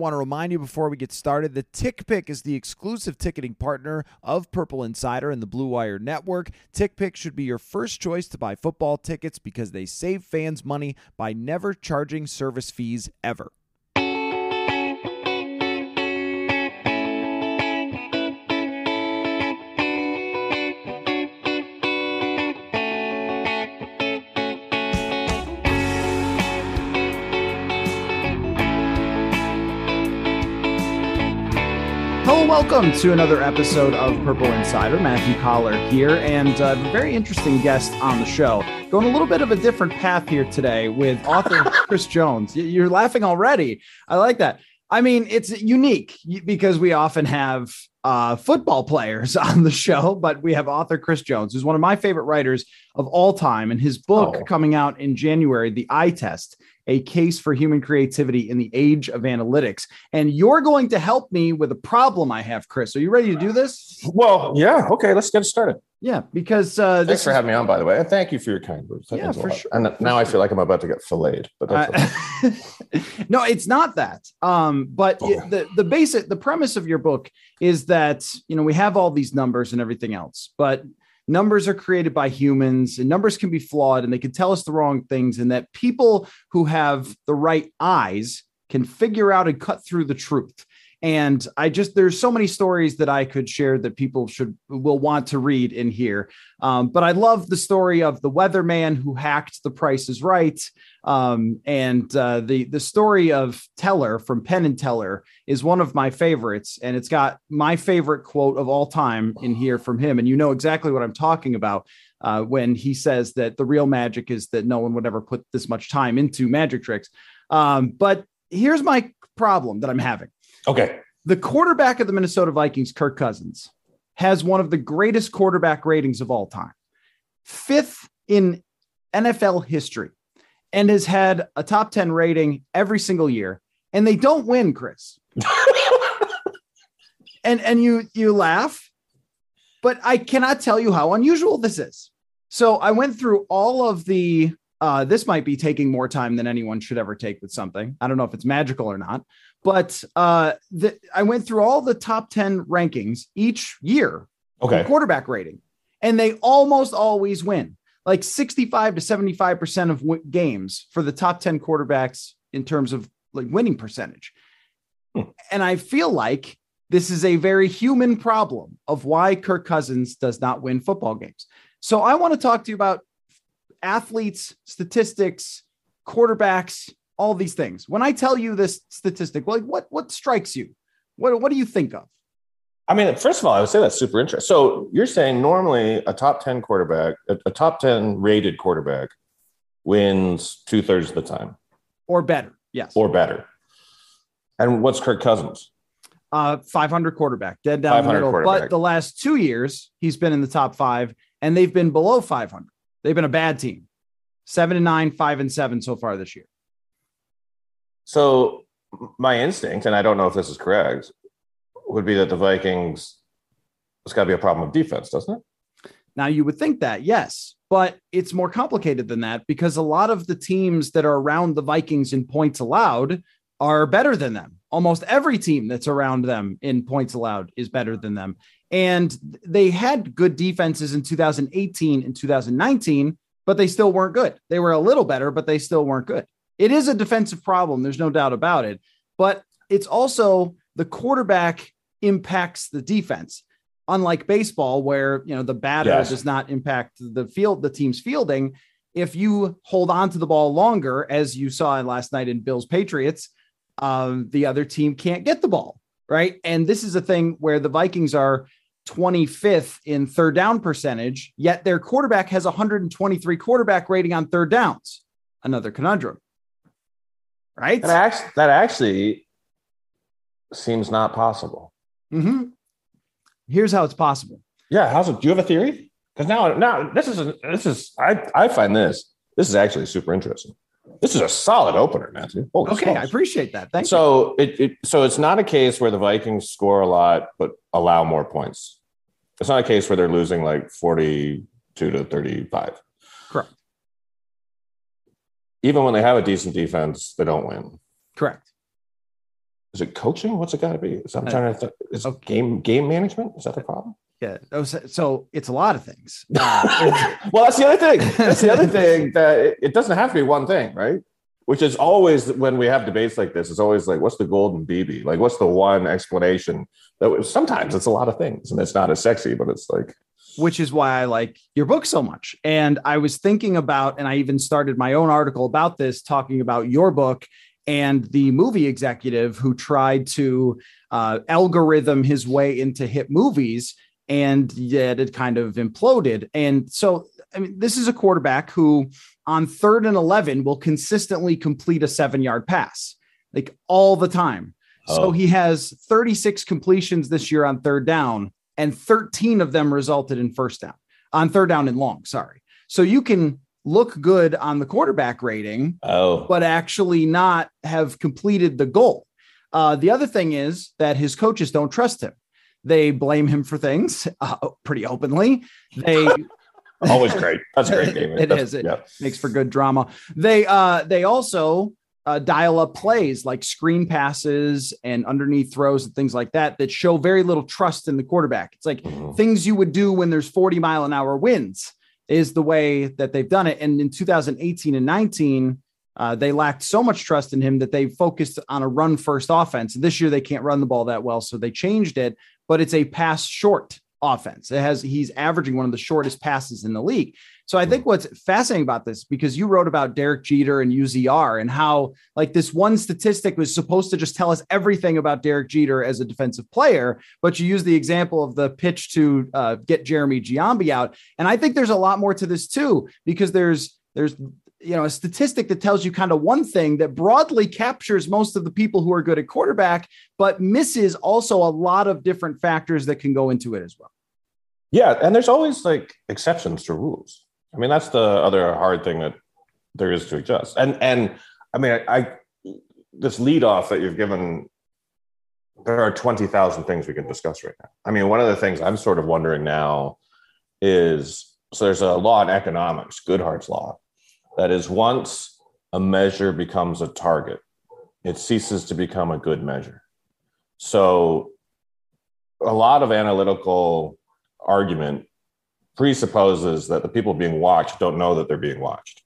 Want to remind you before we get started that TickPick is the exclusive ticketing partner of Purple Insider and the Blue Wire Network. TickPick should be your first choice to buy football tickets because they save fans money by never charging service fees ever. Welcome to another episode of Purple Insider. Matthew Coller here, and uh, a very interesting guest on the show. Going a little bit of a different path here today with author Chris Jones. You're laughing already. I like that. I mean, it's unique because we often have uh, football players on the show, but we have author Chris Jones, who's one of my favorite writers of all time, and his book oh. coming out in January, The Eye Test a case for human creativity in the age of analytics. And you're going to help me with a problem I have, Chris. Are you ready to do this? Well, yeah. Okay, let's get started. Yeah, because uh, thanks for is... having me on, by the way, and thank you for your kind words. That yeah, for sure. And for now sure. I feel like I'm about to get filleted, but that's uh, no, it's not that. Um, but okay. it, the the basic the premise of your book is that you know we have all these numbers and everything else, but numbers are created by humans and numbers can be flawed and they can tell us the wrong things and that people who have the right eyes can figure out and cut through the truth and i just there's so many stories that i could share that people should will want to read in here. Um, but i love the story of the weatherman who hacked the price is right. Um, and uh, the the story of teller from penn and teller is one of my favorites. And it's got my favorite quote of all time in here from him. And you know exactly what i'm talking about uh, when he says that the real magic is that no one would ever put this much time into magic tricks. Um, but here's my problem that i'm having Okay. The quarterback of the Minnesota Vikings, Kirk Cousins, has one of the greatest quarterback ratings of all time, fifth in NFL history, and has had a top 10 rating every single year. And they don't win, Chris. and and you you laugh, but I cannot tell you how unusual this is. So I went through all of the uh, this might be taking more time than anyone should ever take with something. I don't know if it's magical or not, but uh, the, I went through all the top 10 rankings each year, okay, quarterback rating, and they almost always win like 65 to 75% of w- games for the top 10 quarterbacks in terms of like winning percentage. Hmm. And I feel like this is a very human problem of why Kirk Cousins does not win football games. So I want to talk to you about athletes, statistics, quarterbacks, all these things. When I tell you this statistic, like what what strikes you? What what do you think of? I mean, first of all, I would say that's super interesting. So you're saying normally a top 10 quarterback, a, a top 10 rated quarterback wins two thirds of the time. Or better. Yes. Or better. And what's Kirk Cousins? Uh, 500 quarterback, dead down the middle. But the last two years, he's been in the top five, and they've been below 500. They've been a bad team. Seven and nine, five and seven so far this year. So my instinct, and I don't know if this is correct, would be that the Vikings it's got to be a problem of defense, doesn't it? Now you would think that, yes, but it's more complicated than that because a lot of the teams that are around the Vikings in points allowed are better than them. Almost every team that's around them in points allowed is better than them. And they had good defenses in 2018 and 2019, but they still weren't good. They were a little better, but they still weren't good. It is a defensive problem. There's no doubt about it. But it's also the quarterback impacts the defense. Unlike baseball, where you know the batter yes. does not impact the field, the team's fielding. If you hold on to the ball longer, as you saw last night in Bills Patriots, um, the other team can't get the ball right. And this is a thing where the Vikings are 25th in third down percentage, yet their quarterback has 123 quarterback rating on third downs. Another conundrum right? That actually, that actually seems not possible. Mm-hmm. Here's how it's possible. Yeah, how's it? Do you have a theory? Because now, now this is a, this is I I find this this is actually super interesting. This is a solid opener, Matthew. Holy okay, smokes. I appreciate that. Thank so you. It, it so it's not a case where the Vikings score a lot but allow more points. It's not a case where they're losing like forty-two to thirty-five. Correct even when they have a decent defense, they don't win. Correct. is it coaching? What's it got to be? Is I'm uh, trying to think. Is okay. game game management? Is that the problem? Yeah. Oh, so it's a lot of things. Uh, well, that's the other thing. That's the other thing that it, it, doesn't have to be one thing, right? Which is always when we have debates like this, it's always like, what's the golden BB? Like, what's the one explanation? That sometimes it's a lot of things, and it's not as sexy, but it's like. Which is why I like your book so much. And I was thinking about, and I even started my own article about this, talking about your book and the movie executive who tried to uh, algorithm his way into hit movies and yet it kind of imploded. And so, I mean, this is a quarterback who on third and 11 will consistently complete a seven yard pass, like all the time. Oh. So he has 36 completions this year on third down, and 13 of them resulted in first down on third down and long. Sorry. So you can look good on the quarterback rating, oh. but actually not have completed the goal. Uh, the other thing is that his coaches don't trust him. They blame him for things uh, pretty openly. They always great. That's great, David. it That's, is. It yeah. makes for good drama. They uh, they also uh, dial up plays like screen passes and underneath throws and things like that that show very little trust in the quarterback. It's like mm-hmm. things you would do when there's 40 mile an hour winds is the way that they've done it. And in 2018 and 19, uh, they lacked so much trust in him that they focused on a run first offense. This year they can't run the ball that well, so they changed it. But it's a pass short offense. It has he's averaging one of the shortest passes in the league. So I think what's fascinating about this, because you wrote about Derek Jeter and UZR and how like this one statistic was supposed to just tell us everything about Derek Jeter as a defensive player, but you use the example of the pitch to uh, get Jeremy Giambi out. And I think there's a lot more to this too, because there's there's you know a statistic that tells you kind of one thing that broadly captures most of the people who are good at quarterback but misses also a lot of different factors that can go into it as well yeah and there's always like exceptions to rules I mean, that's the other hard thing that there is to adjust. And and I mean, I, I this lead off that you've given, there are twenty thousand things we can discuss right now. I mean, one of the things I'm sort of wondering now is so there's a law in economics, Goodhart's law, that is once a measure becomes a target, it ceases to become a good measure. So a lot of analytical argument presupposes that the people being watched don't know that they're being watched.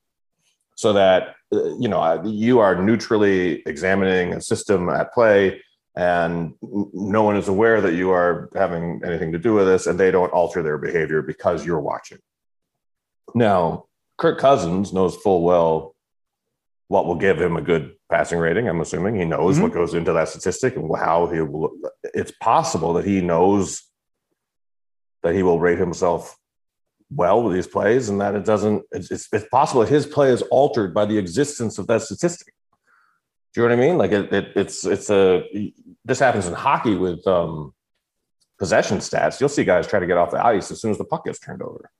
So that, uh, you know, you are neutrally examining a system at play and no one is aware that you are having anything to do with this and they don't alter their behavior because you're watching. Now, Kirk Cousins knows full well what will give him a good passing rating. I'm assuming he knows mm-hmm. what goes into that statistic and how he will. It's possible that he knows that he will rate himself well with these plays and that it doesn't it's, it's, possible that his play is altered by the existence of that statistic. Do you know what i mean? Like it, it, it's it's a this happens in hockey with um possession stats. You'll see guys try to get off the ice as soon as the puck gets turned over.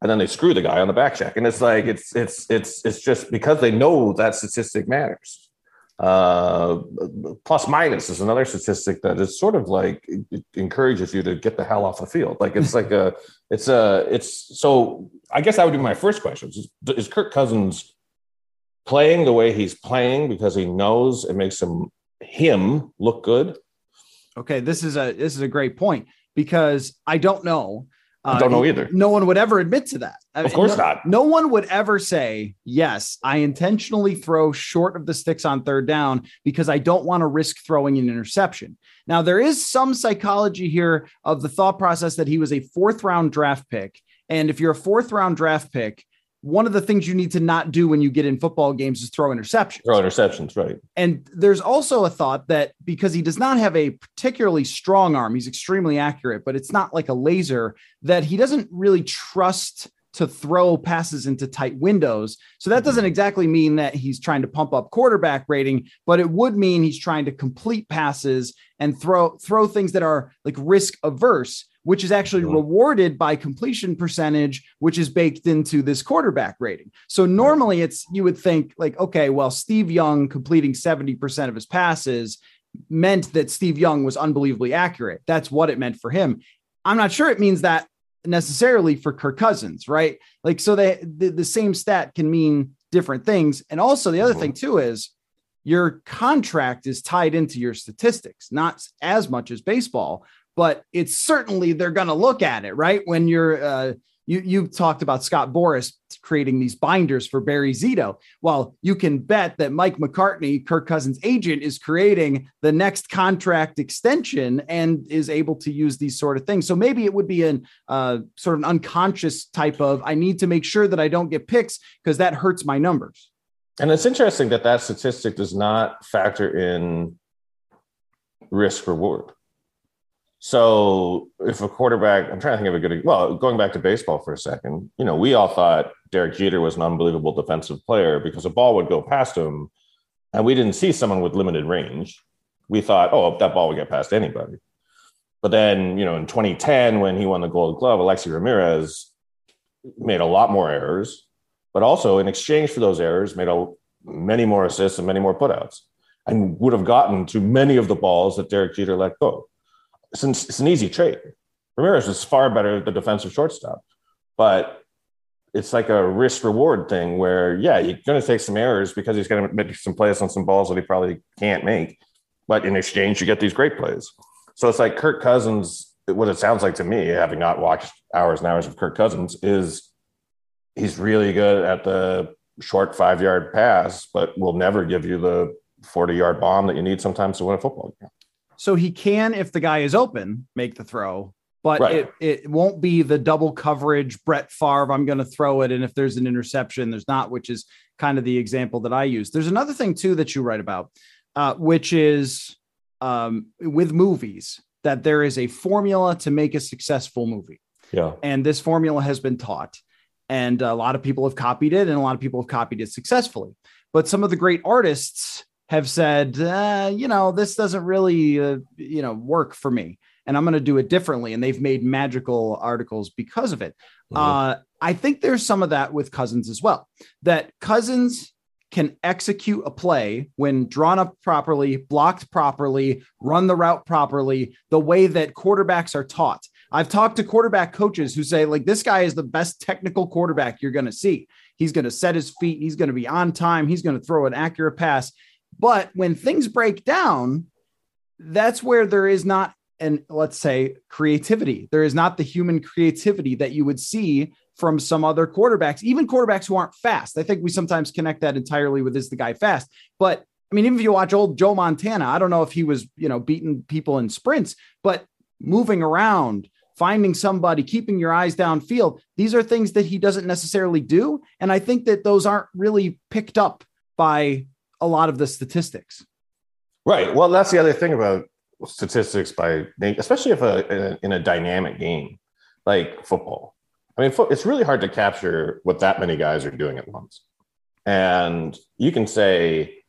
And then they screw the guy on the back check. And it's like it's it's it's it's just because they know that statistic matters uh, plus minus is another statistic that is sort of like it encourages you to get the hell off the field. Like it's like a, it's a, it's so. I guess that would be my first question: is, is Kirk Cousins playing the way he's playing because he knows it makes him him look good? Okay, this is a this is a great point because I don't know I don't know either. No one would ever admit to that. Of course no, not. No one would ever say, Yes, I intentionally throw short of the sticks on third down because I don't want to risk throwing an interception. Now, there is some psychology here of the thought process that he was a fourth round draft pick. And if you're a fourth round draft pick, one of the things you need to not do when you get in football games is throw interceptions. Throw interceptions, right. And there's also a thought that because he does not have a particularly strong arm, he's extremely accurate, but it's not like a laser, that he doesn't really trust to throw passes into tight windows. So that doesn't mm-hmm. exactly mean that he's trying to pump up quarterback rating, but it would mean he's trying to complete passes and throw throw things that are like risk averse which is actually rewarded by completion percentage, which is baked into this quarterback rating. So normally it's, you would think like, okay, well, Steve Young completing 70% of his passes meant that Steve Young was unbelievably accurate. That's what it meant for him. I'm not sure it means that necessarily for Kirk Cousins, right? Like, so they, the, the same stat can mean different things. And also the other mm-hmm. thing too is your contract is tied into your statistics, not as much as baseball, but it's certainly they're going to look at it, right? When you're, uh, you, you talked about Scott Boras creating these binders for Barry Zito. Well, you can bet that Mike McCartney, Kirk Cousins' agent, is creating the next contract extension and is able to use these sort of things. So maybe it would be an uh, sort of an unconscious type of I need to make sure that I don't get picks because that hurts my numbers. And it's interesting that that statistic does not factor in risk reward. So if a quarterback, I'm trying to think of a good, well, going back to baseball for a second, you know, we all thought Derek Jeter was an unbelievable defensive player because a ball would go past him and we didn't see someone with limited range. We thought, oh, that ball would get past anybody. But then, you know, in 2010, when he won the gold glove, Alexei Ramirez made a lot more errors, but also in exchange for those errors, made a, many more assists and many more putouts and would have gotten to many of the balls that Derek Jeter let go it's it's an easy trade. Ramirez is far better at the defensive shortstop, but it's like a risk reward thing where, yeah, you're going to take some errors because he's going to make some plays on some balls that he probably can't make. But in exchange, you get these great plays. So it's like Kirk Cousins, what it sounds like to me, having not watched hours and hours of Kirk Cousins, is he's really good at the short five yard pass, but will never give you the 40 yard bomb that you need sometimes to win a football game. So he can, if the guy is open, make the throw, but right. it, it won't be the double coverage Brett Favre. I'm going to throw it. And if there's an interception, there's not, which is kind of the example that I use. There's another thing too that you write about, uh, which is um, with movies that there is a formula to make a successful movie. Yeah. And this formula has been taught. And a lot of people have copied it, and a lot of people have copied it successfully. But some of the great artists have said, uh, you know, this doesn't really, uh, you know, work for me, and I'm going to do it differently. And they've made magical articles because of it. Mm-hmm. Uh, I think there's some of that with Cousins as well. That Cousins can execute a play when drawn up properly, blocked properly, run the route properly, the way that quarterbacks are taught. I've talked to quarterback coaches who say, like, this guy is the best technical quarterback you're going to see. He's going to set his feet. He's going to be on time. He's going to throw an accurate pass. But when things break down, that's where there is not and let's say creativity. There is not the human creativity that you would see from some other quarterbacks, even quarterbacks who aren't fast. I think we sometimes connect that entirely with is the guy fast. But I mean, even if you watch old Joe Montana, I don't know if he was, you know, beating people in sprints, but moving around, finding somebody, keeping your eyes downfield, these are things that he doesn't necessarily do. And I think that those aren't really picked up by a lot of the statistics. Right. Well, that's the other thing about statistics by especially if a in a dynamic game like football. I mean, it's really hard to capture what that many guys are doing at once. And you can say,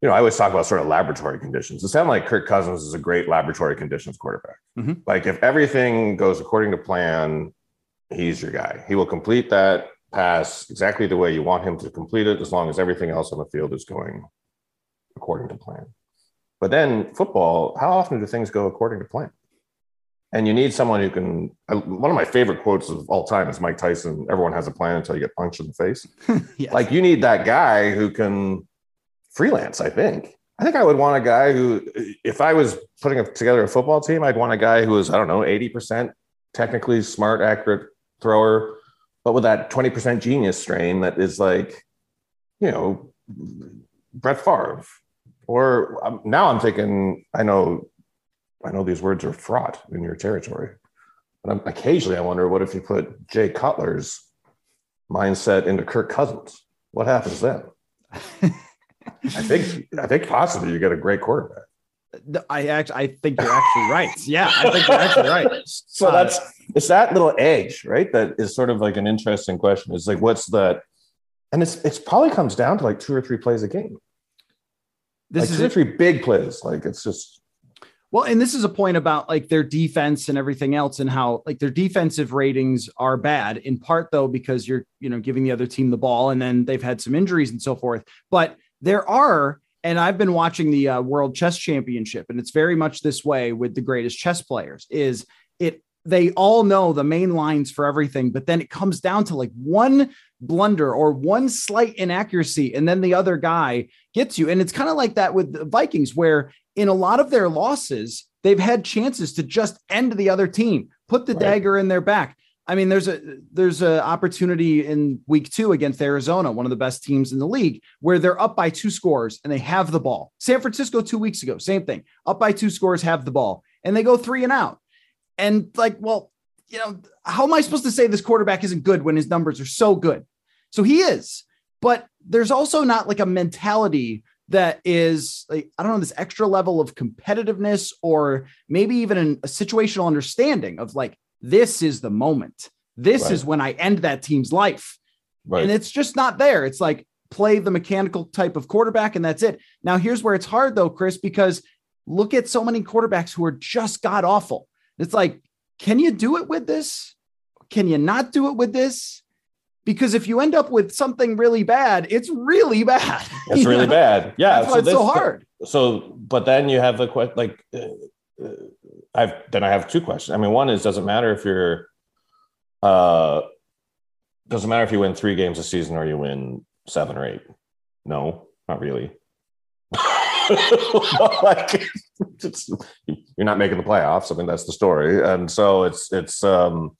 you know, I always talk about sort of laboratory conditions. It sounds like Kirk Cousins is a great laboratory conditions quarterback. Mm-hmm. Like if everything goes according to plan, he's your guy. He will complete that pass exactly the way you want him to complete it, as long as everything else on the field is going according to plan. But then football, how often do things go according to plan? And you need someone who can. One of my favorite quotes of all time is Mike Tyson everyone has a plan until you get punched in the face. yes. Like you need that guy who can freelance, I think. I think I would want a guy who, if I was putting together a football team, I'd want a guy who was, I don't know, 80% technically smart, accurate thrower, but with that 20% genius strain that is like, you know, Brett Favre. Or um, now I'm thinking, I know, I know these words are fraught in your territory, but I'm, occasionally I wonder, what if you put Jay Cutler's mindset into Kirk Cousins? What happens then? I think, I think possibly you get a great quarterback. I actually, I think you're actually right. Yeah, I think you're actually right. So uh, that's it's that little edge, right? That is sort of like an interesting question. Is like, what's that? And it's it's probably comes down to like two or three plays a game. This like is two three big plays. Like it's just well, and this is a point about like their defense and everything else, and how like their defensive ratings are bad. In part, though, because you're you know giving the other team the ball, and then they've had some injuries and so forth. But there are and I've been watching the uh, World Chess Championship, and it's very much this way with the greatest chess players. Is it they all know the main lines for everything, but then it comes down to like one blunder or one slight inaccuracy, and then the other guy gets you. And it's kind of like that with the Vikings, where in a lot of their losses, they've had chances to just end the other team, put the right. dagger in their back. I mean, there's a there's an opportunity in week two against Arizona, one of the best teams in the league, where they're up by two scores and they have the ball. San Francisco two weeks ago, same thing, up by two scores, have the ball, and they go three and out. And like, well, you know, how am I supposed to say this quarterback isn't good when his numbers are so good? So he is, but there's also not like a mentality that is like I don't know this extra level of competitiveness or maybe even an, a situational understanding of like this is the moment. This right. is when I end that team's life. Right. And it's just not there. It's like play the mechanical type of quarterback and that's it. Now here's where it's hard though, Chris, because look at so many quarterbacks who are just god awful. It's like, can you do it with this? Can you not do it with this? Because if you end up with something really bad, it's really bad. It's really know? bad. Yeah. That's why it's this, so hard. So, but then you have the question like, uh, uh, I've then I have two questions. I mean, one is doesn't matter if you're uh doesn't matter if you win three games a season or you win seven or eight. No, not really. like you're not making the playoffs. I mean, that's the story. And so it's it's um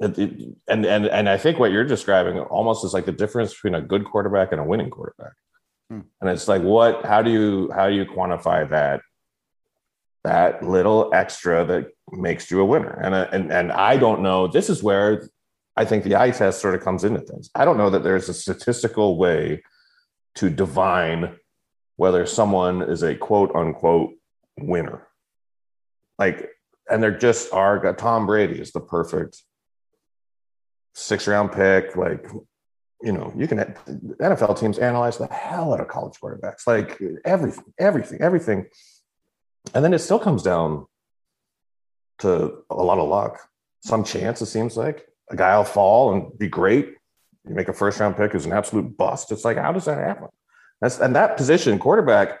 it, it, and and and I think what you're describing almost is like the difference between a good quarterback and a winning quarterback. Hmm. And it's like what how do you how do you quantify that that little extra that makes you a winner. And, uh, and, and I don't know, this is where I think the eye test sort of comes into things. I don't know that there's a statistical way to divine whether someone is a quote unquote winner. Like, and there just are, Tom Brady is the perfect six round pick. Like, you know, you can NFL teams analyze the hell out of college quarterbacks, like everything, everything, everything and then it still comes down to a lot of luck, some chance, it seems like. A guy will fall and be great. You make a first round pick is an absolute bust. It's like, how does that happen? That's and that position, quarterback.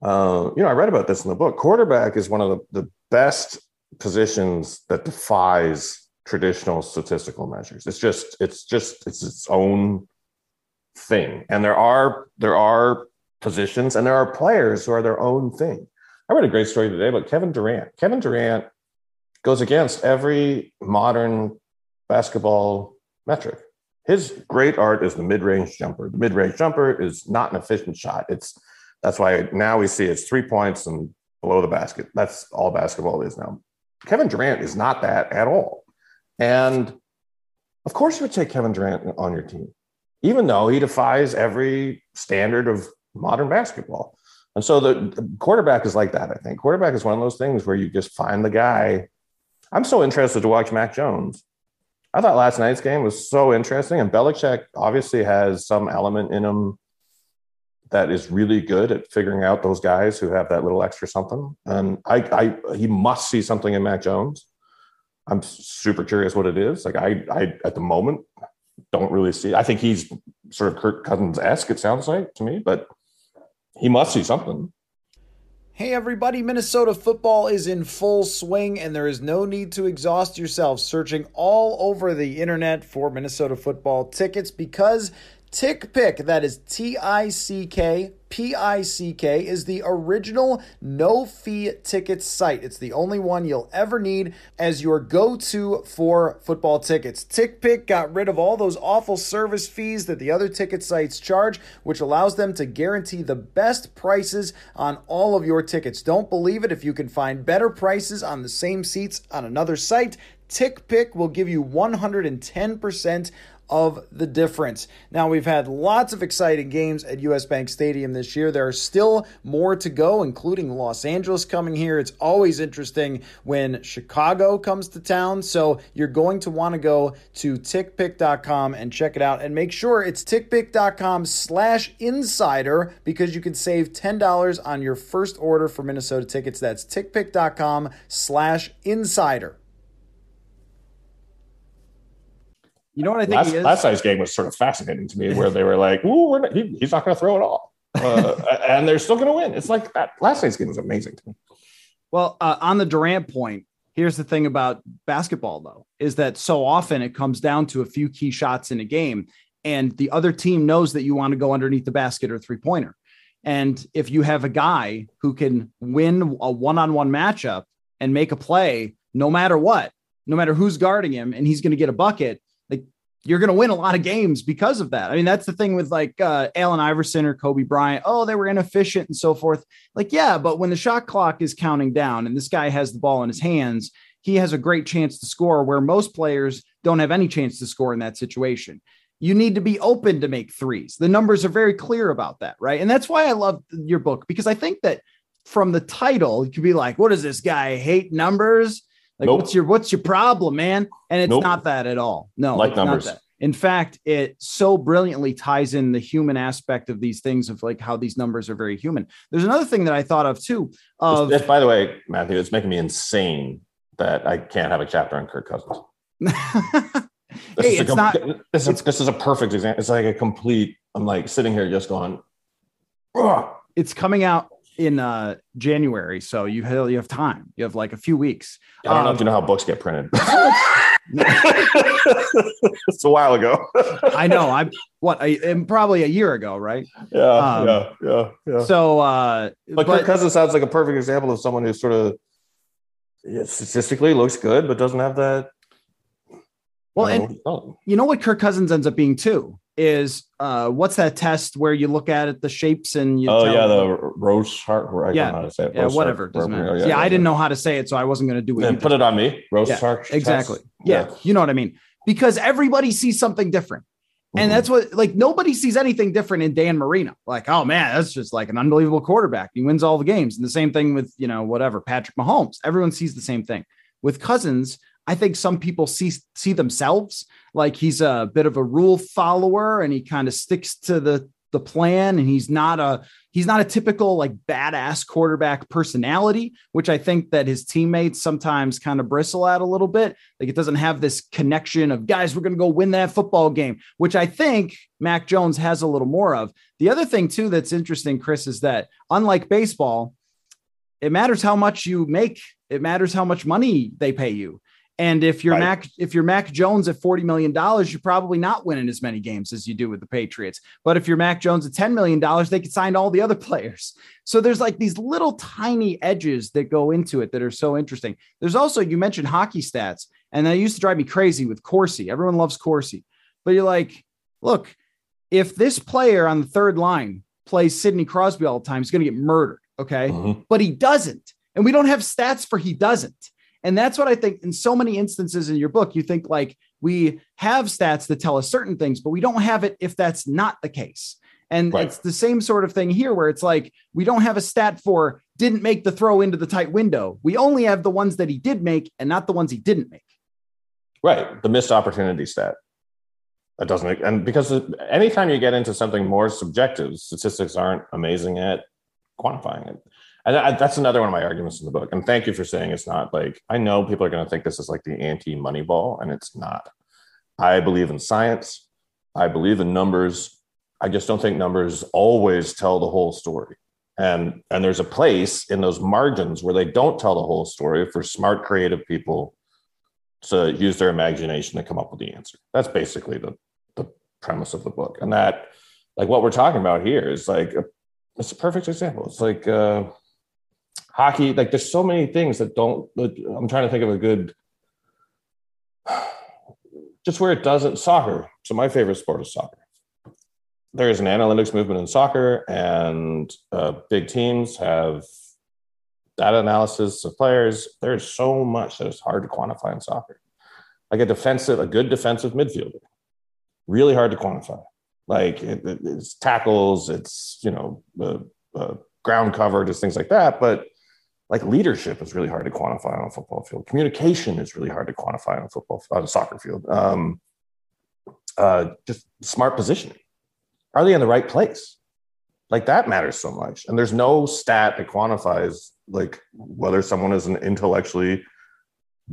Uh, you know, I read about this in the book. Quarterback is one of the, the best positions that defies traditional statistical measures. It's just, it's just, it's its own thing. And there are there are positions and there are players who are their own thing. I read a great story today about Kevin Durant. Kevin Durant goes against every modern basketball metric. His great art is the mid-range jumper. The mid-range jumper is not an efficient shot. It's that's why now we see it's three points and below the basket. That's all basketball is now. Kevin Durant is not that at all. And of course, you would take Kevin Durant on your team, even though he defies every standard of modern basketball. And so the, quarterback is like that, I think. Quarterback is one of those things where you just find the guy. I'm so interested to watch Mac Jones. I thought last night's game was so interesting. And Belichick obviously has some element in him that is really good at figuring out those guys who have that little extra something. And I, I he must see something in Mac Jones. I'm super curious what it is. Like I, I at the moment don't really see. I think he's sort of Kirk Cousins esque. It sounds like to me, but he must see something. Hey everybody, Minnesota football is in full swing, and there is no need to exhaust yourself searching all over the internet for Minnesota football tickets because TickPick, that is T I C K P I C K, is the original no fee ticket site. It's the only one you'll ever need as your go to for football tickets. TickPick got rid of all those awful service fees that the other ticket sites charge, which allows them to guarantee the best prices on all of your tickets. Don't believe it if you can find better prices on the same seats on another site. TickPick will give you 110% of the difference. Now, we've had lots of exciting games at US Bank Stadium this year. There are still more to go, including Los Angeles coming here. It's always interesting when Chicago comes to town. So you're going to want to go to tickpick.com and check it out. And make sure it's tickpick.com slash insider because you can save $10 on your first order for Minnesota tickets. That's tickpick.com slash insider. You know what I think? Last, last night's game was sort of fascinating to me, where they were like, "Ooh, not, he, he's not going to throw it all," uh, and they're still going to win. It's like that. Last night's game was amazing to me. Well, uh, on the Durant point, Here's the thing about basketball, though, is that so often it comes down to a few key shots in a game, and the other team knows that you want to go underneath the basket or three pointer. And if you have a guy who can win a one on one matchup and make a play no matter what, no matter who's guarding him, and he's going to get a bucket, you're going to win a lot of games because of that. I mean, that's the thing with like uh, Allen Iverson or Kobe Bryant. Oh, they were inefficient and so forth. Like, yeah, but when the shot clock is counting down and this guy has the ball in his hands, he has a great chance to score where most players don't have any chance to score in that situation. You need to be open to make threes. The numbers are very clear about that, right? And that's why I love your book because I think that from the title, you could be like, what does this guy hate numbers? Like, nope. what's your what's your problem, man? And it's nope. not that at all. No, like numbers. In fact, it so brilliantly ties in the human aspect of these things of like how these numbers are very human. There's another thing that I thought of too. Of it's, by the way, Matthew, it's making me insane that I can't have a chapter on Kirk Cousins. hey, it's not. This is, this is a perfect example. It's like a complete. I'm like sitting here just going. Ugh. It's coming out in uh, January, so you have you have time. You have like a few weeks. I don't um, know if you know how books get printed. it's a while ago. I know. I'm what I am probably a year ago, right? Yeah, um, yeah, yeah, yeah. So, uh, but, but Kirk Cousins sounds like a perfect example of someone who sort of statistically looks good, but doesn't have that. Well, and you know what Kirk Cousins ends up being too is uh, what's that test where you look at it, the shapes and you oh yeah the rose heart I yeah. how to say it. yeah whatever doesn't matter. Yeah, yeah, yeah, I didn't know how to say it so I wasn't going to do it yeah, put it on me rose yeah, heart exactly. Yeah. you know what I mean? Because everybody sees something different. And mm-hmm. that's what like nobody sees anything different in Dan Marino. Like oh man that's just like an unbelievable quarterback. He wins all the games. And the same thing with you know whatever Patrick Mahomes. Everyone sees the same thing. With Cousins I think some people see see themselves like he's a bit of a rule follower and he kind of sticks to the the plan and he's not a he's not a typical like badass quarterback personality which i think that his teammates sometimes kind of bristle at a little bit. Like it doesn't have this connection of guys we're going to go win that football game which i think mac jones has a little more of. The other thing too that's interesting chris is that unlike baseball it matters how much you make it matters how much money they pay you and if you're right. Mac, if you're Mac Jones at $40 million, you're probably not winning as many games as you do with the Patriots. But if you're Mac Jones at $10 million, they could sign all the other players. So there's like these little tiny edges that go into it that are so interesting. There's also, you mentioned hockey stats, and that used to drive me crazy with Corsi. Everyone loves Corsi. But you're like, look, if this player on the third line plays Sidney Crosby all the time, he's going to get murdered. Okay. Mm-hmm. But he doesn't. And we don't have stats for he doesn't. And that's what I think in so many instances in your book, you think like we have stats that tell us certain things, but we don't have it if that's not the case. And right. it's the same sort of thing here where it's like we don't have a stat for didn't make the throw into the tight window. We only have the ones that he did make and not the ones he didn't make. Right. The missed opportunity stat. That doesn't make, and because anytime you get into something more subjective, statistics aren't amazing at quantifying it and I, that's another one of my arguments in the book. And thank you for saying it's not like I know people are going to think this is like the anti money ball, and it's not. I believe in science. I believe in numbers. I just don't think numbers always tell the whole story. And and there's a place in those margins where they don't tell the whole story for smart, creative people to use their imagination to come up with the answer. That's basically the the premise of the book. And that, like what we're talking about here, is like a, it's a perfect example. It's like. Uh, hockey like there's so many things that don't i'm trying to think of a good just where it doesn't soccer. So my favorite sport is soccer. There is an analytics movement in soccer and uh, big teams have data analysis of players. There's so much that is hard to quantify in soccer. Like a defensive a good defensive midfielder really hard to quantify. Like it, it, it's tackles it's you know the uh, ground cover just things like that but like leadership is really hard to quantify on a football field. Communication is really hard to quantify on a football on a soccer field. Um, uh, just smart positioning. Are they in the right place? Like that matters so much. And there's no stat that quantifies like whether someone is an intellectually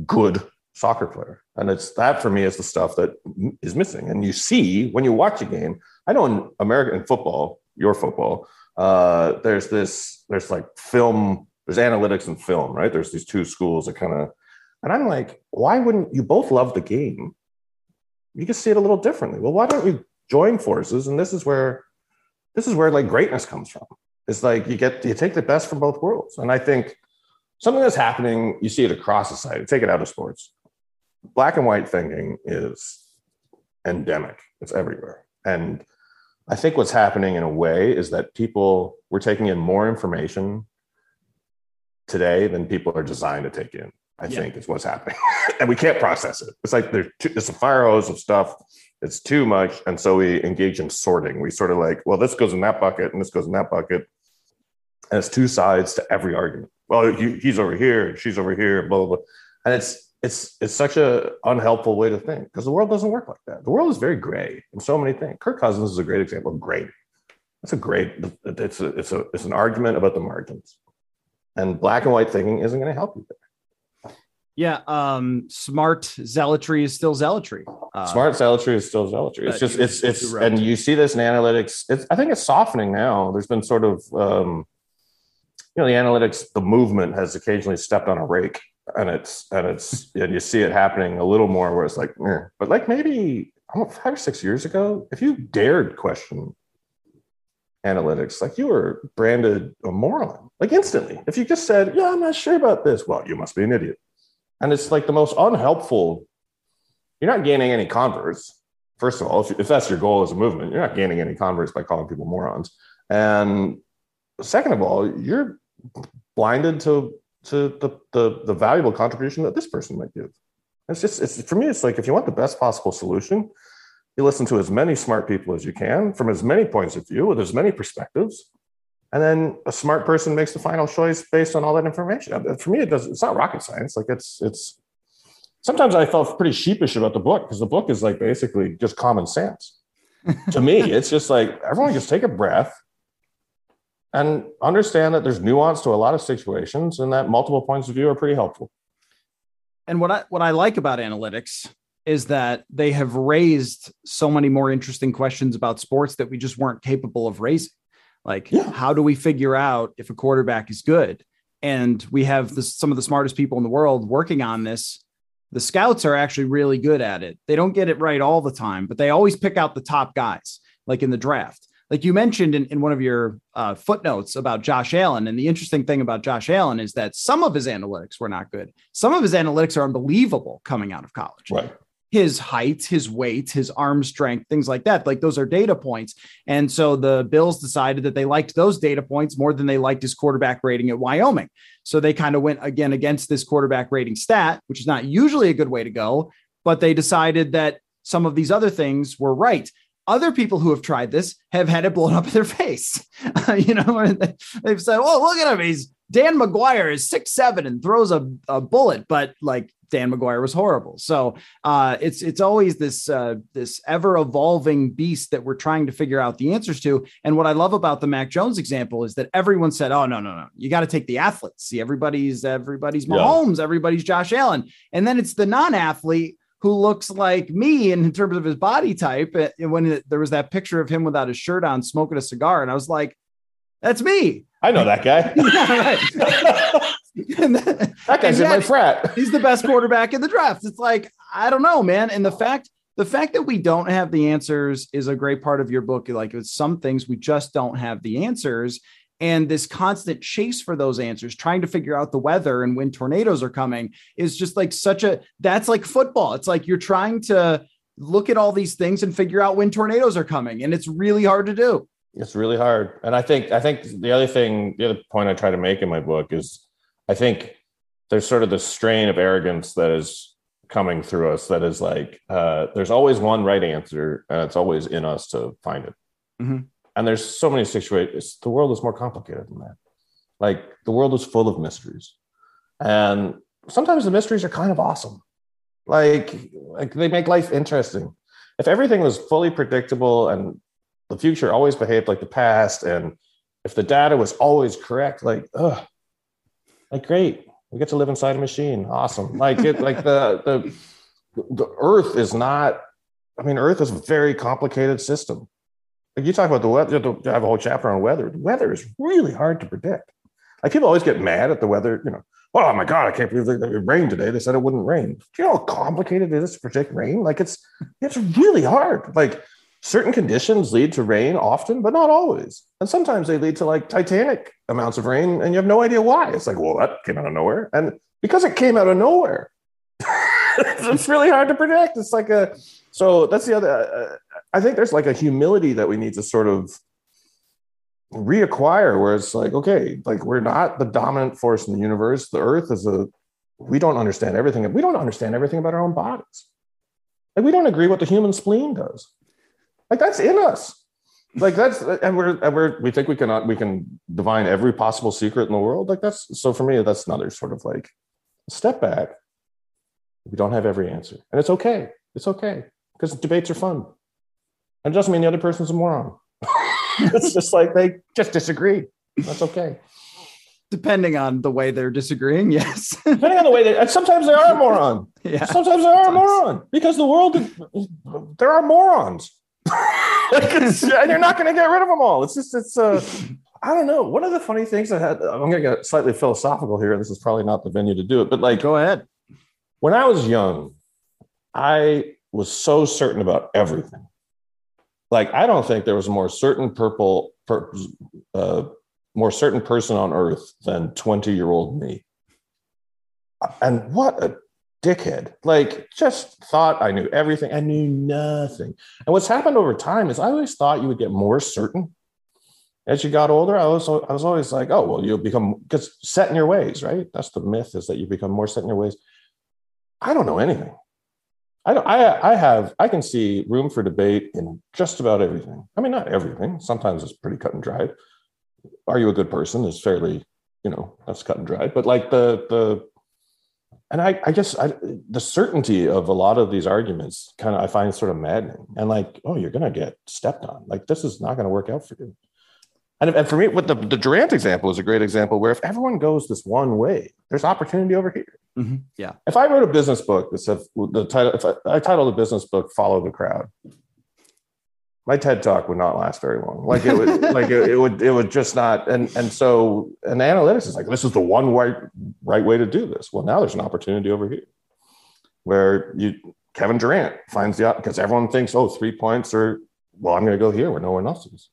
good soccer player. And it's that for me is the stuff that is missing. And you see when you watch a game, I know in American football, your football, uh, there's this, there's like film there's analytics and film, right? There's these two schools that kind of And I'm like, why wouldn't you both love the game? You can see it a little differently. Well, why don't you join forces? And this is where this is where like greatness comes from. It's like you get you take the best from both worlds. And I think something that's happening, you see it across society, take it out of sports. Black and white thinking is endemic. It's everywhere. And I think what's happening in a way is that people we're taking in more information today than people are designed to take in. I yeah. think is what's happening, and we can't process it. It's like there's too, it's a fire hose of stuff. It's too much, and so we engage in sorting. We sort of like, well, this goes in that bucket, and this goes in that bucket, and it's two sides to every argument. Well, he's over here, she's over here, blah blah blah, and it's it's it's such a unhelpful way to think because the world doesn't work like that. The world is very gray in so many things. Kirk Cousins is a great example of gray. It's a great. It's a it's a it's an argument about the margins, and black and white thinking isn't going to help you there. Yeah, um, smart zealotry is still zealotry. Uh, smart zealotry is still zealotry. It's just it's it's and you see this in analytics. It's I think it's softening now. There's been sort of um, you know the analytics. The movement has occasionally stepped on a rake, and it's and it's and you see it happening a little more where it's like, eh. but like maybe I don't know, five or six years ago, if you dared question analytics, like you were branded a moron, like instantly. If you just said, "Yeah, I'm not sure about this," well, you must be an idiot. And it's like the most unhelpful. You're not gaining any converts. First of all, if, if that's your goal as a movement, you're not gaining any converts by calling people morons. And second of all, you're blinded to to the, the, the valuable contribution that this person might give. It's just, it's for me, it's like if you want the best possible solution, you listen to as many smart people as you can from as many points of view with as many perspectives. And then a smart person makes the final choice based on all that information. Uh, for me, it does, it's not rocket science. Like it's, it's, sometimes I felt pretty sheepish about the book because the book is like basically just common sense. to me, it's just like everyone just take a breath and understand that there's nuance to a lot of situations and that multiple points of view are pretty helpful. And what I what I like about analytics is that they have raised so many more interesting questions about sports that we just weren't capable of raising. Like, yeah. how do we figure out if a quarterback is good? And we have this, some of the smartest people in the world working on this. The scouts are actually really good at it. They don't get it right all the time, but they always pick out the top guys, like in the draft like you mentioned in, in one of your uh, footnotes about Josh Allen. And the interesting thing about Josh Allen is that some of his analytics were not good. Some of his analytics are unbelievable coming out of college. Right. His height, his weight, his arm strength, things like that. Like those are data points. And so the Bills decided that they liked those data points more than they liked his quarterback rating at Wyoming. So they kind of went again against this quarterback rating stat, which is not usually a good way to go, but they decided that some of these other things were right other people who have tried this have had it blown up in their face. You know, they've said, "Oh, look at him! He's Dan McGwire is six seven and throws a, a bullet," but like Dan McGwire was horrible. So uh, it's it's always this uh, this ever evolving beast that we're trying to figure out the answers to. And what I love about the Mac Jones example is that everyone said, "Oh no no no, you got to take the athletes. See, everybody's everybody's Mahomes, yeah. everybody's Josh Allen, and then it's the non-athlete." Who looks like me in terms of his body type. Eh, and when it, there was that picture of him without his shirt on, smoking a cigar, and I was like, "That's me." I know that guy. yeah, that, that guy's in my frat. He's the best quarterback in the draft. It's like I don't know, man. And the fact the fact that we don't have the answers is a great part of your book. Like it's some things we just don't have the answers and this constant chase for those answers trying to figure out the weather and when tornadoes are coming is just like such a that's like football. It's like you're trying to look at all these things and figure out when tornadoes are coming. And it's really hard to do. It's really hard. And i think i think the other thing the other point i try to make in my book is i think there's sort of the strain of arrogance that is coming through us that is like uh, there's always one right answer and it's always in us to find it. Mm-hmm. And there's so many situations. The world is more complicated than that. Like the world is full of mysteries. And sometimes the mysteries are kind of awesome. Like, like they make life interesting. If everything was fully predictable and the future always behaved like the past, and if the data was always correct, like, oh, like great, we get to live inside a machine. Awesome. Like it, like the the the Earth is not. I mean, Earth is a very complicated system. Like you talk about the weather, you have a whole chapter on weather. The weather is really hard to predict. Like people always get mad at the weather, you know, oh my god, I can't believe it rained today. They said it wouldn't rain. Do you know how complicated it is to predict rain? Like it's it's really hard. Like certain conditions lead to rain often, but not always. And sometimes they lead to like titanic amounts of rain, and you have no idea why. It's like, well, that came out of nowhere, and because it came out of nowhere, it's really hard to predict. It's like a so that's the other. Uh, I think there's like a humility that we need to sort of reacquire where it's like okay like we're not the dominant force in the universe. The earth is a we don't understand everything. We don't understand everything about our own bodies. Like we don't agree what the human spleen does. Like that's in us. Like that's and we're and we're we think we cannot we can divine every possible secret in the world. Like that's so for me that's another sort of like step back. We don't have every answer. And it's okay. It's okay. Because debates are fun and it doesn't mean the other person's a moron it's just like they just disagree. That's okay. Depending on the way they're disagreeing, yes. Depending on the way they, and sometimes they are a moron. Yeah. Sometimes they are a moron because the world, there are morons. and you're not going to get rid of them all. It's just, it's, uh, I don't know. One of the funny things I had, I'm going to get slightly philosophical here. This is probably not the venue to do it, but like, go ahead. When I was young, I was so certain about everything like I don't think there was a more certain purple, per, uh, more certain person on earth than 20 year old me. And what a dickhead. Like, just thought I knew everything. I knew nothing. And what's happened over time is I always thought you would get more certain as you got older. I was, I was always like, oh, well, you'll become because set in your ways, right? That's the myth is that you become more set in your ways. I don't know anything. I. I I have. I can see room for debate in just about everything. I mean, not everything. Sometimes it's pretty cut and dried. Are you a good person? Is fairly, you know, that's cut and dried. But like the the, and I I guess I, the certainty of a lot of these arguments kind of I find sort of maddening. And like, oh, you're gonna get stepped on. Like this is not to work out for you. And, and for me, what the, the Durant example is a great example where if everyone goes this one way, there's opportunity over here. Mm-hmm. Yeah. If I wrote a business book that said the title, if I, I titled the business book "Follow the Crowd," my TED talk would not last very long. Like it would, like it, it, would, it would just not. And and so, and analytics is like this is the one right right way to do this. Well, now there's an opportunity over here where you Kevin Durant finds the because everyone thinks oh three points or well I'm going to go here where no one else is.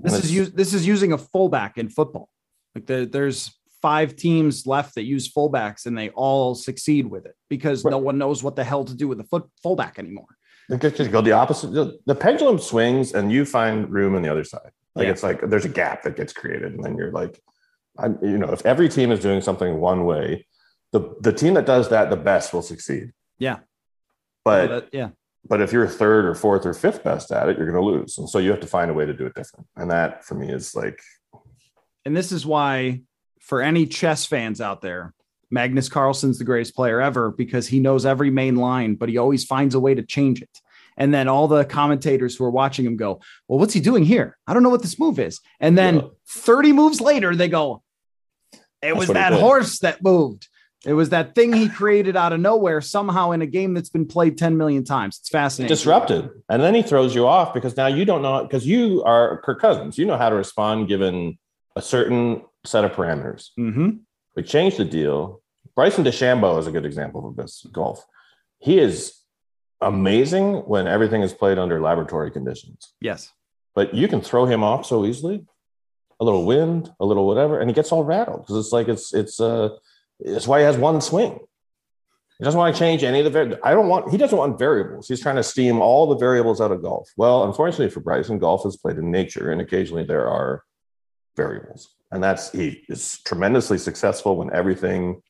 This is use, this is using a fullback in football. Like the, there's five teams left that use fullbacks and they all succeed with it because right. no one knows what the hell to do with the foot fullback anymore. Just go the opposite. The, the, pendulum swings and you find room on the other side. Like yeah. it's like there's a gap that gets created, and then you're like, I'm, you know, if every team is doing something one way, the the team that does that the best will succeed. Yeah. But that, yeah, but if you're third or fourth or fifth best at it, you're going to lose. And so you have to find a way to do it different. And that for me is like. And this is why, for any chess fans out there, Magnus Carlsen's the greatest player ever because he knows every main line, but he always finds a way to change it. And then all the commentators who are watching him go, Well, what's he doing here? I don't know what this move is. And then yeah. 30 moves later, they go, It That's was that horse that moved. It was that thing he created out of nowhere somehow in a game that's been played 10 million times. It's fascinating. Disrupted. And then he throws you off because now you don't know, because you are Kirk Cousins. You know how to respond given a certain set of parameters. Mm-hmm. We changed the deal. Bryson DeChambeau is a good example of this golf. He is amazing when everything is played under laboratory conditions. Yes. But you can throw him off so easily. A little wind, a little whatever, and he gets all rattled because it's like it's it's uh that's why he has one swing. He doesn't want to change any of the. I don't want. He doesn't want variables. He's trying to steam all the variables out of golf. Well, unfortunately for Bryson, golf is played in nature, and occasionally there are variables, and that's he is tremendously successful when everything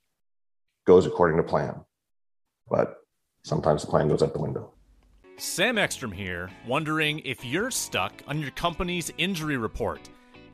goes according to plan. But sometimes the plan goes out the window. Sam Ekstrom here, wondering if you're stuck on your company's injury report.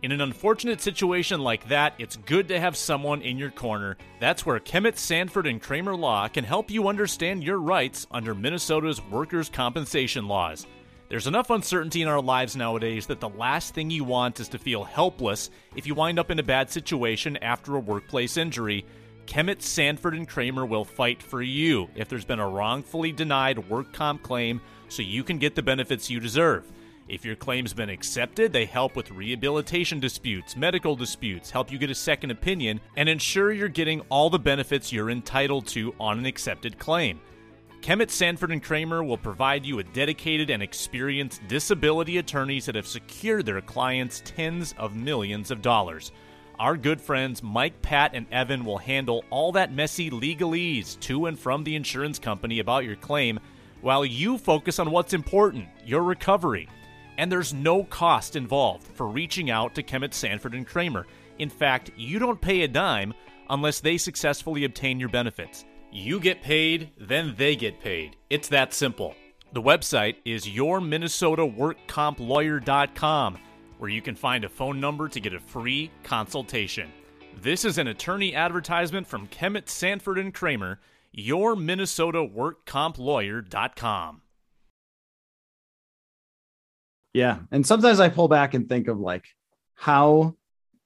In an unfortunate situation like that, it's good to have someone in your corner. That's where Kemet Sanford and Kramer Law can help you understand your rights under Minnesota's workers' compensation laws. There's enough uncertainty in our lives nowadays that the last thing you want is to feel helpless if you wind up in a bad situation after a workplace injury. Kemet Sanford and Kramer will fight for you if there's been a wrongfully denied work comp claim so you can get the benefits you deserve. If your claim's been accepted, they help with rehabilitation disputes, medical disputes, help you get a second opinion, and ensure you're getting all the benefits you're entitled to on an accepted claim. Kemet Sanford and Kramer will provide you with dedicated and experienced disability attorneys that have secured their clients tens of millions of dollars. Our good friends Mike, Pat, and Evan will handle all that messy legalese to and from the insurance company about your claim while you focus on what's important your recovery. And there's no cost involved for reaching out to Kemet Sanford and Kramer. In fact, you don't pay a dime unless they successfully obtain your benefits. You get paid, then they get paid. It's that simple. The website is yourminnesotaworkcomplawyer.com, where you can find a phone number to get a free consultation. This is an attorney advertisement from Kemet Sanford and Kramer, yourminnesotaworkcomplawyer.com. Yeah. And sometimes I pull back and think of like how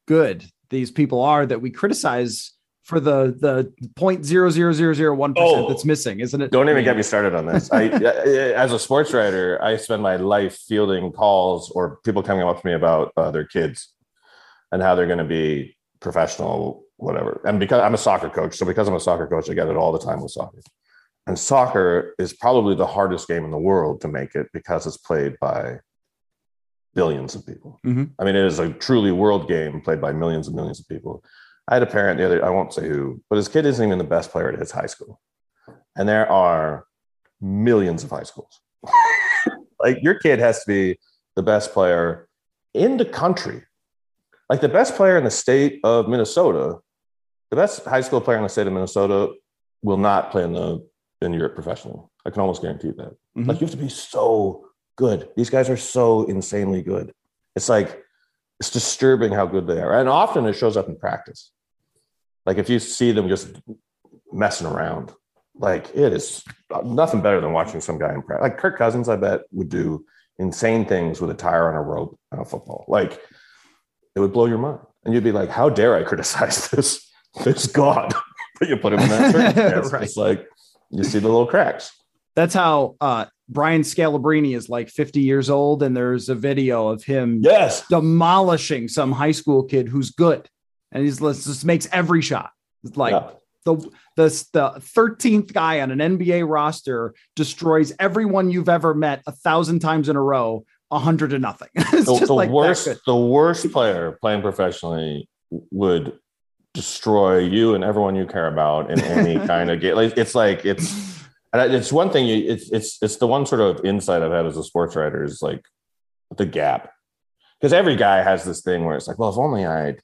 good these people are that we criticize for the the point zero zero zero zero one percent Oh. that's missing, isn't it? Don't even get me started on this. I, as a sports writer, I spend my life fielding calls or people coming up to me about uh, their kids and how they're going to be professional, whatever. And because I'm a soccer coach, so because I'm a soccer coach, I get it all the time with soccer. And soccer is probably the hardest game in the world to make it because it's played by billions of people. Mhm. I mean, it is a truly world game played by millions and millions of people. I had a parent the other, I won't say who, but his kid isn't even the best player at his high school. And there are millions of high schools. like your kid has to be the best player in the country. Like the best player in the state of Minnesota, the best high school player in the state of Minnesota will not play in the in Europe professionally. I can almost guarantee that. Mhm. Like you have to be so good. These guys are so insanely good. It's like it's disturbing how good they are. And often it shows up in practice. Like if you see them just messing around, like it is nothing better than watching some guy in practice. Like Kirk Cousins, I bet would do insane things with a tire on a rope on a football. Like it would blow your mind. And you'd be like, how dare I criticize this, this God but you put him in that circumstance? Right. It's like you see the little cracks. That's how uh Brian Scalabrine is like 50 years old, and there's a video of him Yes. demolishing some high school kid who's good, and he's just makes every shot. It's like Yeah. the the the 13th guy on an NBA roster destroys everyone you've ever met a thousand times in a row, a hundred to nothing. it's the, just the like worst the worst player playing professionally would destroy you and everyone you care about in any kind of game. Like it's like it's and it's one thing you it's it's it's the one sort of insight I've had as a sports writer is like the gap. Because every guy has this thing where it's like, well, if only I'd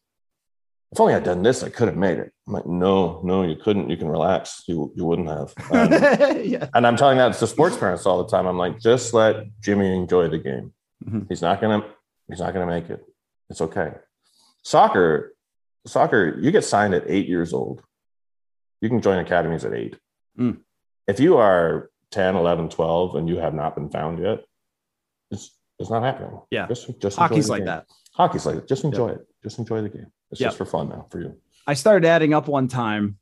if only I'd done this, I could have made it. I'm like, no, no, you couldn't. You can relax. You you wouldn't have. And- yeah. and I'm telling that to sports parents all the time. I'm like, just let Jimmy enjoy the game. Mhm. He's not gonna, he's not gonna make it. It's okay. Soccer, soccer, you get signed at eight years old. You can join academies at eight. Mm. If you are 10, 11, 12, and you have not been found yet, it's it's not happening. Yeah. Just, just Hockey's like game. that. Hockey's like that. Just enjoy it. Just enjoy the game. It's Yeah. just for fun now for you. I started adding up one time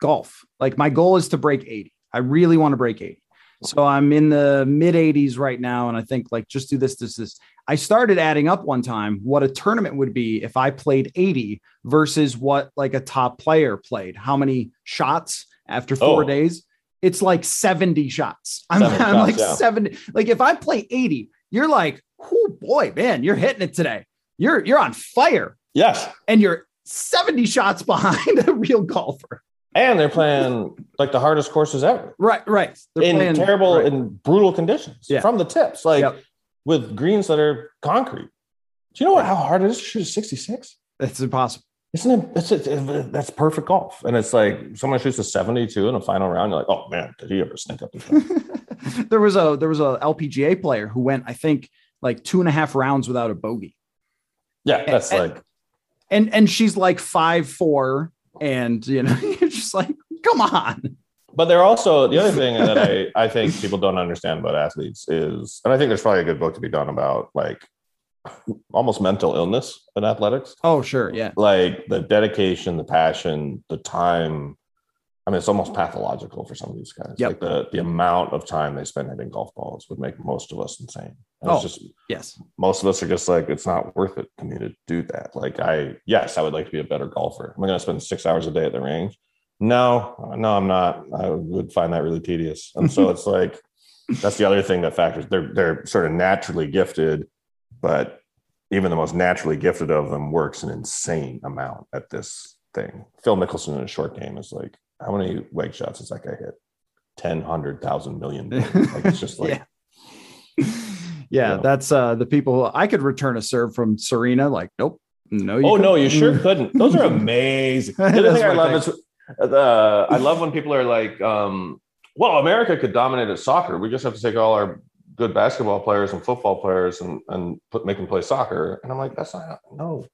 golf. Like my goal is to break 80. I really want to break 80. So I'm in the mid 80s right now. And I think like just do this, this, this. I started adding up one time what a tournament would be if I played 80 versus what like a top player played. How many shots after four Oh. days? It's like 70 shots. I'm, 70 I'm shots, like yeah. 70. Like if I play 80, you're like, oh boy, man, you're hitting it today. You're you're on fire Yes. and you're 70 shots behind a real golfer. And they're playing like the hardest courses ever. Right, right. They're in playing- terrible right. and brutal conditions Yeah. from the tips, like Yep. with greens that are concrete. Do you know what, how hard it is to shoot a 66? It's impossible. Isn't it? That's, it, uh, that's perfect golf. And it's like someone shoots a 72 in a final round. You're like, oh man, did he ever sneak up the there was a there was a LPGA player who went, I think, like two and a half rounds without a bogey. Yeah, that's And- like, And and she's like five four, and you know, you're just like, come on. but they're also the other thing that I, I think people don't understand about athletes is, and I think there's probably a good book to be done about like almost mental illness in athletics. Oh, sure. Yeah. like the dedication, the passion, the time, I mean, it's almost pathological for some of these guys. Yep. Like the the amount of time they spend hitting golf balls would make most of us insane. And Oh. It's just Yes. most of us are just like, it's not worth it to me to do that. Like, I yes, I would like to be a better golfer. Am I going to spend six hours a day at the range? No, no, I'm not. I would find that really tedious. And so it's like that's the other thing that factors. They're they're sort of naturally gifted, but even the most naturally gifted of them works an insane amount at this thing. Phil Mickelson in a short game is like, how many leg shots does that guy hit? 10, 100,000 million. Like it's just like, Yeah. yeah, that's uh the people I could return a serve from Serena. Like, nope. No, you oh no, couldn't. you sure couldn't. Those are amazing. The other thing I love is uh, I love when people are like, um, "Well, America could dominate at soccer. We just have to take all our good basketball players and football players and and put make them play soccer." And I'm like, "That's not no."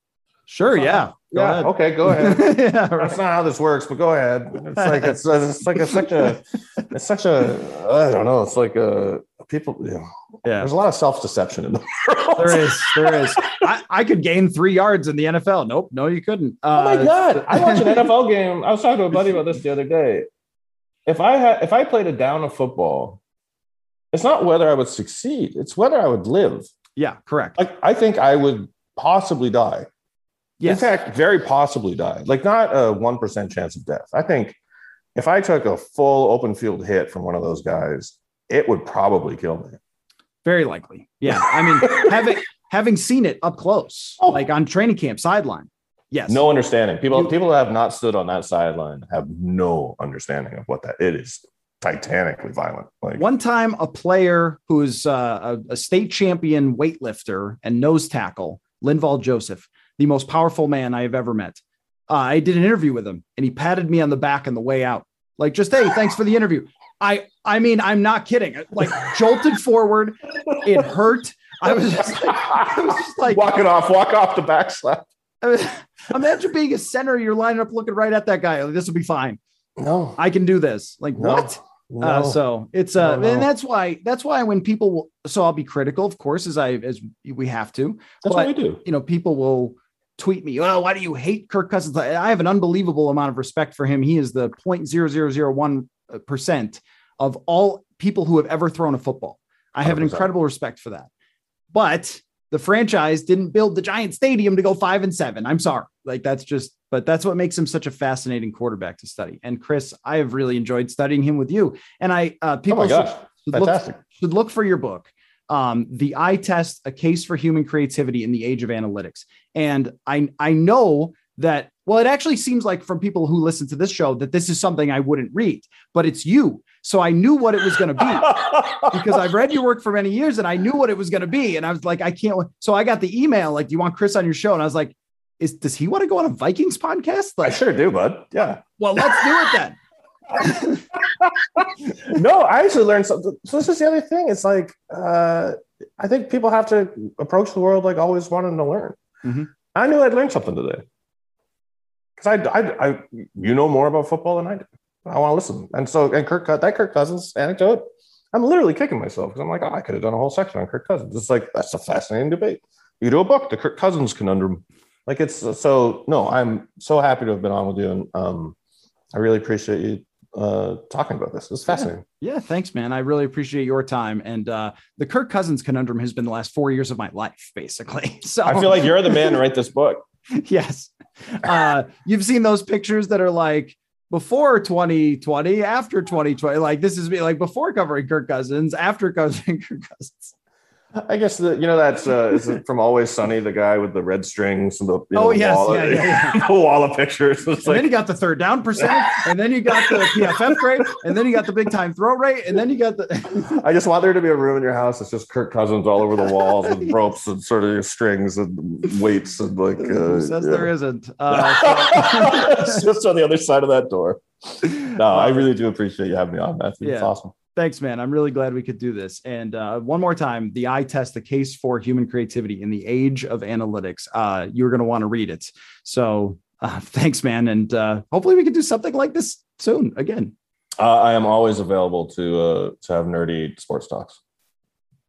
Sure, yeah. Go yeah, ahead. okay, go ahead. yeah, That's not how this works, but go ahead. It's like it's, it's like it's such a it's such a I don't know. It's like a people. You know, yeah. There's a lot of self deception in the world. There is, there is. I, I could gain three yards in the NFL. Nope, no, you couldn't. Oh my Uh, god! I watched an NFL game. I was talking to a buddy about this the other day. If I had, if I played a down of football, it's not whether I would succeed; it's whether I would live. Yeah, correct. Like I think I would possibly die. Yes. In fact, very possibly die. Like not a one percent chance of death. I think if I took a full open field hit from one of those guys, it would probably kill me. Very likely. Yeah. I mean, having having seen it up close, Oh. like on training camp sideline. Yes. No understanding. People You- people who have not stood on that sideline have no understanding of what that it is. Titanically violent. Like One time, a player who's uh, a, a state champion weightlifter and nose tackle, Linval Joseph, the most powerful man I have ever met. Uh, I did an interview with him, and he patted me on the back on the way out, like just hey, thanks for the interview. I I mean, I'm not kidding. Like jolted forward, it hurt. I was just like, I was just like walk it off, walk off the back slap. I mean, imagine being a center, you're lining up looking right at that guy. Like, this will be fine. No, I can do this. Like No. what? No. Uh, so it's uh, No, no. and that's why that's why when people will, so I'll be critical, of course, as I as we have to. that's but- what we do. You know, people will tweet me, "Oh, why do you hate Kirk Cousins?" I have an unbelievable amount of respect for him. He is the 0.0001 percent of all people who have ever thrown a football. I have an 100%. incredible respect for that. But the franchise didn't build the giant stadium to go five and seven. I'm sorry. Like that's just, but that's what makes him such a fascinating quarterback to study. And Chris, I have really enjoyed studying him with you. And I, uh, Oh people gosh, should, should look, should look for your book, um, The Eye Test: A Case for Human Creativity in the Age of Analytics. And I, I know that. Well, it actually seems like from people who listen to this show that this is something I wouldn't read, but it's you. So I knew what it was going to be because I've read your work for many years and I knew what it was going to be. And I was like, I can't. wait. So I got the email like, "Do you want Chris on your show?" And I was like, "Is does he want to go on a Vikings podcast?" I sure do, bud. Yeah. well, let's do it then. no, I actually learned something. So this is the other thing. It's like uh, I think people have to approach the world like always wanting to learn. Mhm. I knew I'd learn something today because I, I, I, you know more about football than I do. I want to listen, and so and Kirk, that Kirk Cousins anecdote. I'm literally kicking myself because I'm like, oh, I could have done a whole section on Kirk Cousins. It's like that's a fascinating debate. You do a book, the Kirk Cousins conundrum. Like it's so. No, I'm so happy to have been on with you, and um, I really appreciate you uh, talking about this. It's fascinating. Yeah, thanks, man. I really appreciate your time. And uh, the Kirk Cousins conundrum has been the last four years of my life, basically. So I feel like you're the man to write this book. yes. Uh, you've seen those pictures that are like before 2020, after 2020. Like this is me, like before covering Kirk Cousins, after covering Kirk Cousins. I guess the, you know that's uh, is it from Always Sunny, the guy with the red strings and the you Oh, know, yes. wall, Yeah, yeah, yeah. the wall of pictures. It's And then like you got the third down percent, and then you got the PFF rate, and then you got the big time throw rate, and then you got the I just want there to be a room in your house that's just Kirk Cousins all over the walls with ropes and sort of strings and weights and like uh, Who says yeah. there isn't. Uh, it's just on the other side of that door. No, I really do appreciate you having me on, Matthew. It's awesome. Thanks, man. I'm really glad we could do this. And uh, one more time, the eye test, the case for human creativity in the age of analytics. Uh, you're going to want to read it. So uh, thanks, man. And uh, hopefully we can do something like this soon again. Uh, I am always available to uh, to have nerdy sports talks.